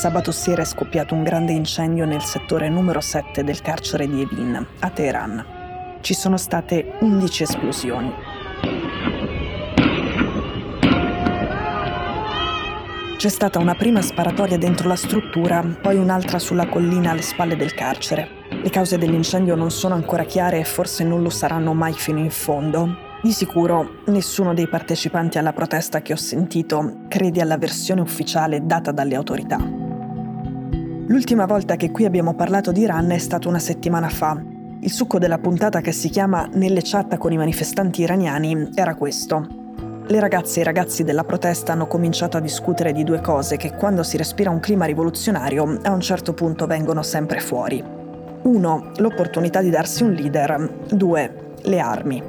sabato sera è scoppiato un grande incendio nel settore numero 7 del carcere di Evin, a Teheran. Ci sono state 11 esplosioni. C'è stata una prima sparatoria dentro la struttura, poi un'altra sulla collina alle spalle del carcere. Le cause dell'incendio non sono ancora chiare e forse non lo saranno mai fino in fondo. Di sicuro nessuno dei partecipanti alla protesta che ho sentito crede alla versione ufficiale data dalle autorità. L'ultima volta che qui abbiamo parlato di Iran è stata una settimana fa. Il succo della puntata che si chiama Nelle chat con i manifestanti iraniani era questo. Le ragazze e i ragazzi della protesta hanno cominciato a discutere di due cose che quando si respira un clima rivoluzionario a un certo punto vengono sempre fuori. Uno, l'opportunità di darsi un leader. Due, le armi.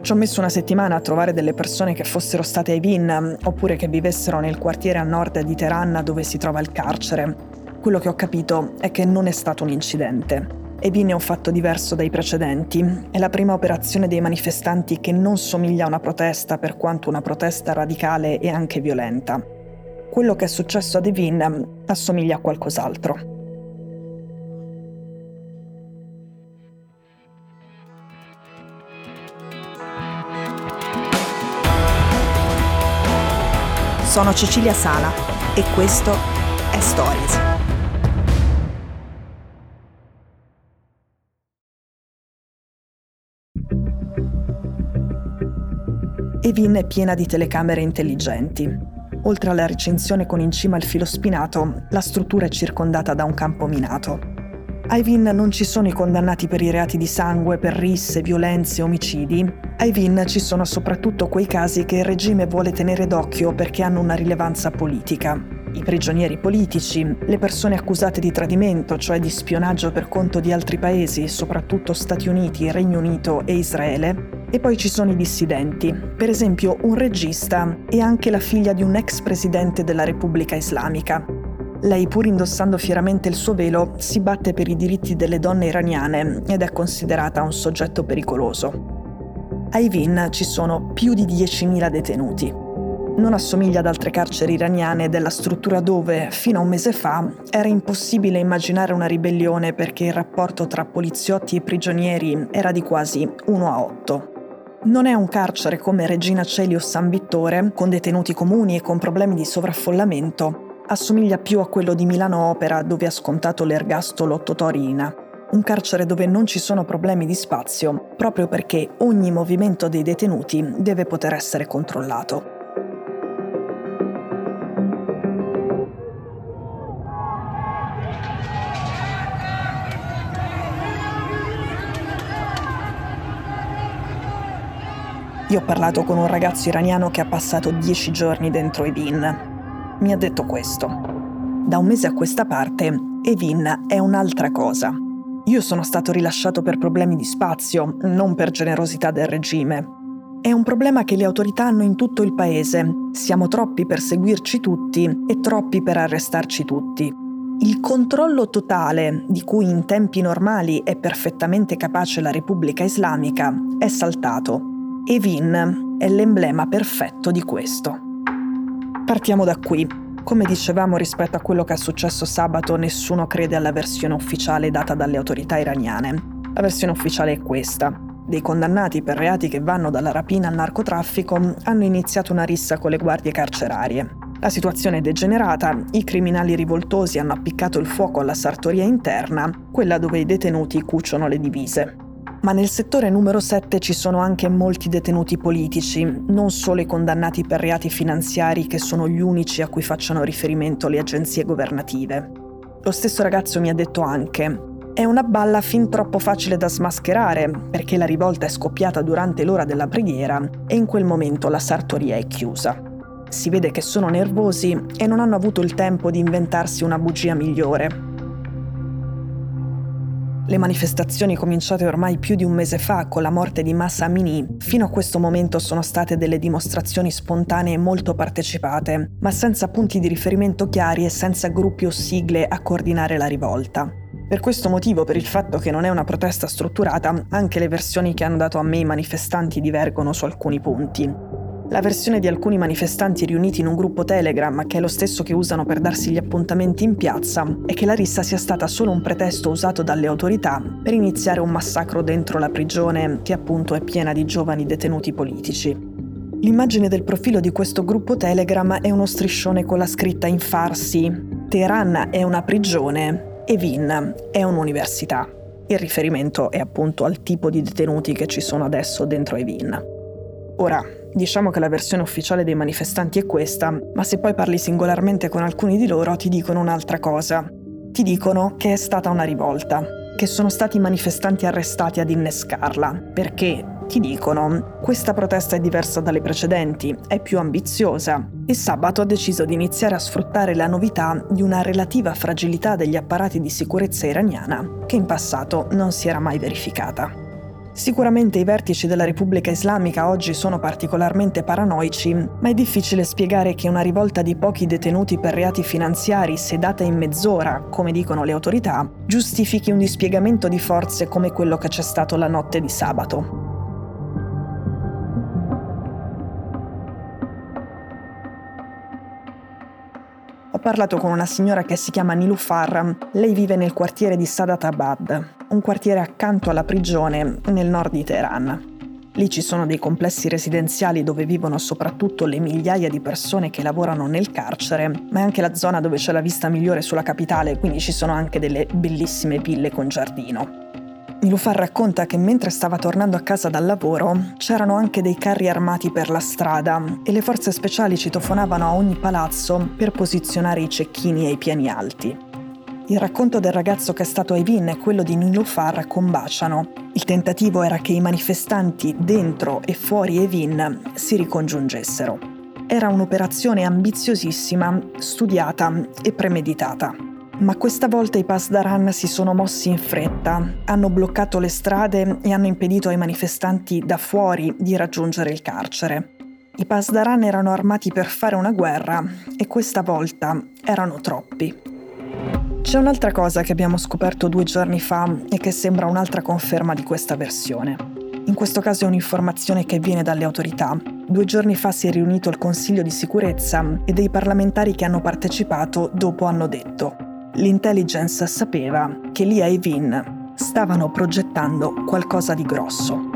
Ci ho messo una settimana a trovare delle persone che fossero state ai VIN oppure che vivessero nel quartiere a nord di Teheran dove si trova il carcere. Quello che ho capito è che non è stato un incidente. Evin è un fatto diverso dai precedenti. È la prima operazione dei manifestanti che non somiglia a una protesta per quanto una protesta radicale e anche violenta. Quello che è successo ad Evin assomiglia a qualcos'altro. Sono Cecilia Sala e questo è Stories. Evin è piena di telecamere intelligenti. Oltre alla recinzione con in cima il filo spinato, la struttura è circondata da un campo minato. A Evin non ci sono i condannati per i reati di sangue, per risse, violenze, omicidi. A Evin ci sono soprattutto quei casi che il regime vuole tenere d'occhio perché hanno una rilevanza politica. I prigionieri politici, le persone accusate di tradimento, cioè di spionaggio per conto di altri paesi, soprattutto Stati Uniti, Regno Unito e Israele, e poi ci sono i dissidenti, per esempio un regista e anche la figlia di un ex presidente della Repubblica Islamica. Lei, pur indossando fieramente il suo velo, si batte per i diritti delle donne iraniane ed è considerata un soggetto pericoloso. A Evin ci sono più di 10.000 detenuti. Non assomiglia ad altre carceri iraniane della struttura dove, fino a un mese fa, era impossibile immaginare una ribellione perché il rapporto tra poliziotti e prigionieri era di quasi 1 a 8. Non è un carcere come Regina Celi o San Vittore, con detenuti comuni e con problemi di sovraffollamento. Assomiglia più a quello di Milano Opera, dove ha scontato l'ergastolo Totorina. Un carcere dove non ci sono problemi di spazio, proprio perché ogni movimento dei detenuti deve poter essere controllato. Io ho parlato con un ragazzo iraniano che ha passato dieci giorni dentro Evin. Mi ha detto questo. Da un mese a questa parte, Evin è un'altra cosa. Io sono stato rilasciato per problemi di spazio, non per generosità del regime. È un problema che le autorità hanno in tutto il paese. Siamo troppi per seguirci tutti e troppi per arrestarci tutti. Il controllo totale, di cui in tempi normali è perfettamente capace la Repubblica Islamica, è saltato Evin è l'emblema perfetto di questo. Partiamo da qui. Come dicevamo rispetto a quello che è successo sabato, nessuno crede alla versione ufficiale data dalle autorità iraniane. La versione ufficiale è questa. Dei condannati per reati che vanno dalla rapina al narcotraffico hanno iniziato una rissa con le guardie carcerarie. La situazione è degenerata, i criminali rivoltosi hanno appiccato il fuoco alla sartoria interna, quella dove i detenuti cuciono le divise ma nel settore numero 7 ci sono anche molti detenuti politici, non solo i condannati per reati finanziari che sono gli unici a cui facciano riferimento le agenzie governative. Lo stesso ragazzo mi ha detto anche, è una balla fin troppo facile da smascherare, perché la rivolta è scoppiata durante l'ora della preghiera e in quel momento la sartoria è chiusa. Si vede che sono nervosi e non hanno avuto il tempo di inventarsi una bugia migliore, le manifestazioni cominciate ormai più di un mese fa con la morte di Massa Amini, fino a questo momento sono state delle dimostrazioni spontanee molto partecipate, ma senza punti di riferimento chiari e senza gruppi o sigle a coordinare la rivolta. Per questo motivo, per il fatto che non è una protesta strutturata, anche le versioni che hanno dato a me i manifestanti divergono su alcuni punti. La versione di alcuni manifestanti riuniti in un gruppo Telegram, che è lo stesso che usano per darsi gli appuntamenti in piazza, è che la rissa sia stata solo un pretesto usato dalle autorità per iniziare un massacro dentro la prigione, che appunto è piena di giovani detenuti politici. L'immagine del profilo di questo gruppo Telegram è uno striscione con la scritta in farsi Teheran è una prigione e Vin è un'università. Il riferimento è appunto al tipo di detenuti che ci sono adesso dentro Evin. Ora, diciamo che la versione ufficiale dei manifestanti è questa, ma se poi parli singolarmente con alcuni di loro ti dicono un'altra cosa. Ti dicono che è stata una rivolta, che sono stati i manifestanti arrestati ad innescarla, perché ti dicono, questa protesta è diversa dalle precedenti, è più ambiziosa e sabato ha deciso di iniziare a sfruttare la novità di una relativa fragilità degli apparati di sicurezza iraniana che in passato non si era mai verificata. Sicuramente i vertici della Repubblica Islamica oggi sono particolarmente paranoici, ma è difficile spiegare che una rivolta di pochi detenuti per reati finanziari sedata in mezz'ora, come dicono le autorità, giustifichi un dispiegamento di forze come quello che c'è stato la notte di sabato. Ho parlato con una signora che si chiama Nilufar. Lei vive nel quartiere di Sadat Abad, un quartiere accanto alla prigione nel nord di Teheran. Lì ci sono dei complessi residenziali dove vivono soprattutto le migliaia di persone che lavorano nel carcere, ma è anche la zona dove c'è la vista migliore sulla capitale, quindi ci sono anche delle bellissime ville con giardino. Nilufar racconta che mentre stava tornando a casa dal lavoro c'erano anche dei carri armati per la strada e le forze speciali citofonavano a ogni palazzo per posizionare i cecchini ai piani alti. Il racconto del ragazzo che è stato a Evin e quello di Nilufar combaciano. Il tentativo era che i manifestanti dentro e fuori Evin si ricongiungessero. Era un'operazione ambiziosissima, studiata e premeditata. Ma questa volta i Pasdaran si sono mossi in fretta, hanno bloccato le strade e hanno impedito ai manifestanti da fuori di raggiungere il carcere. I Pasdaran erano armati per fare una guerra e questa volta erano troppi. C'è un'altra cosa che abbiamo scoperto due giorni fa e che sembra un'altra conferma di questa versione. In questo caso è un'informazione che viene dalle autorità. Due giorni fa si è riunito il Consiglio di sicurezza e dei parlamentari che hanno partecipato dopo hanno detto l'intelligence sapeva che lì a Evin stavano progettando qualcosa di grosso.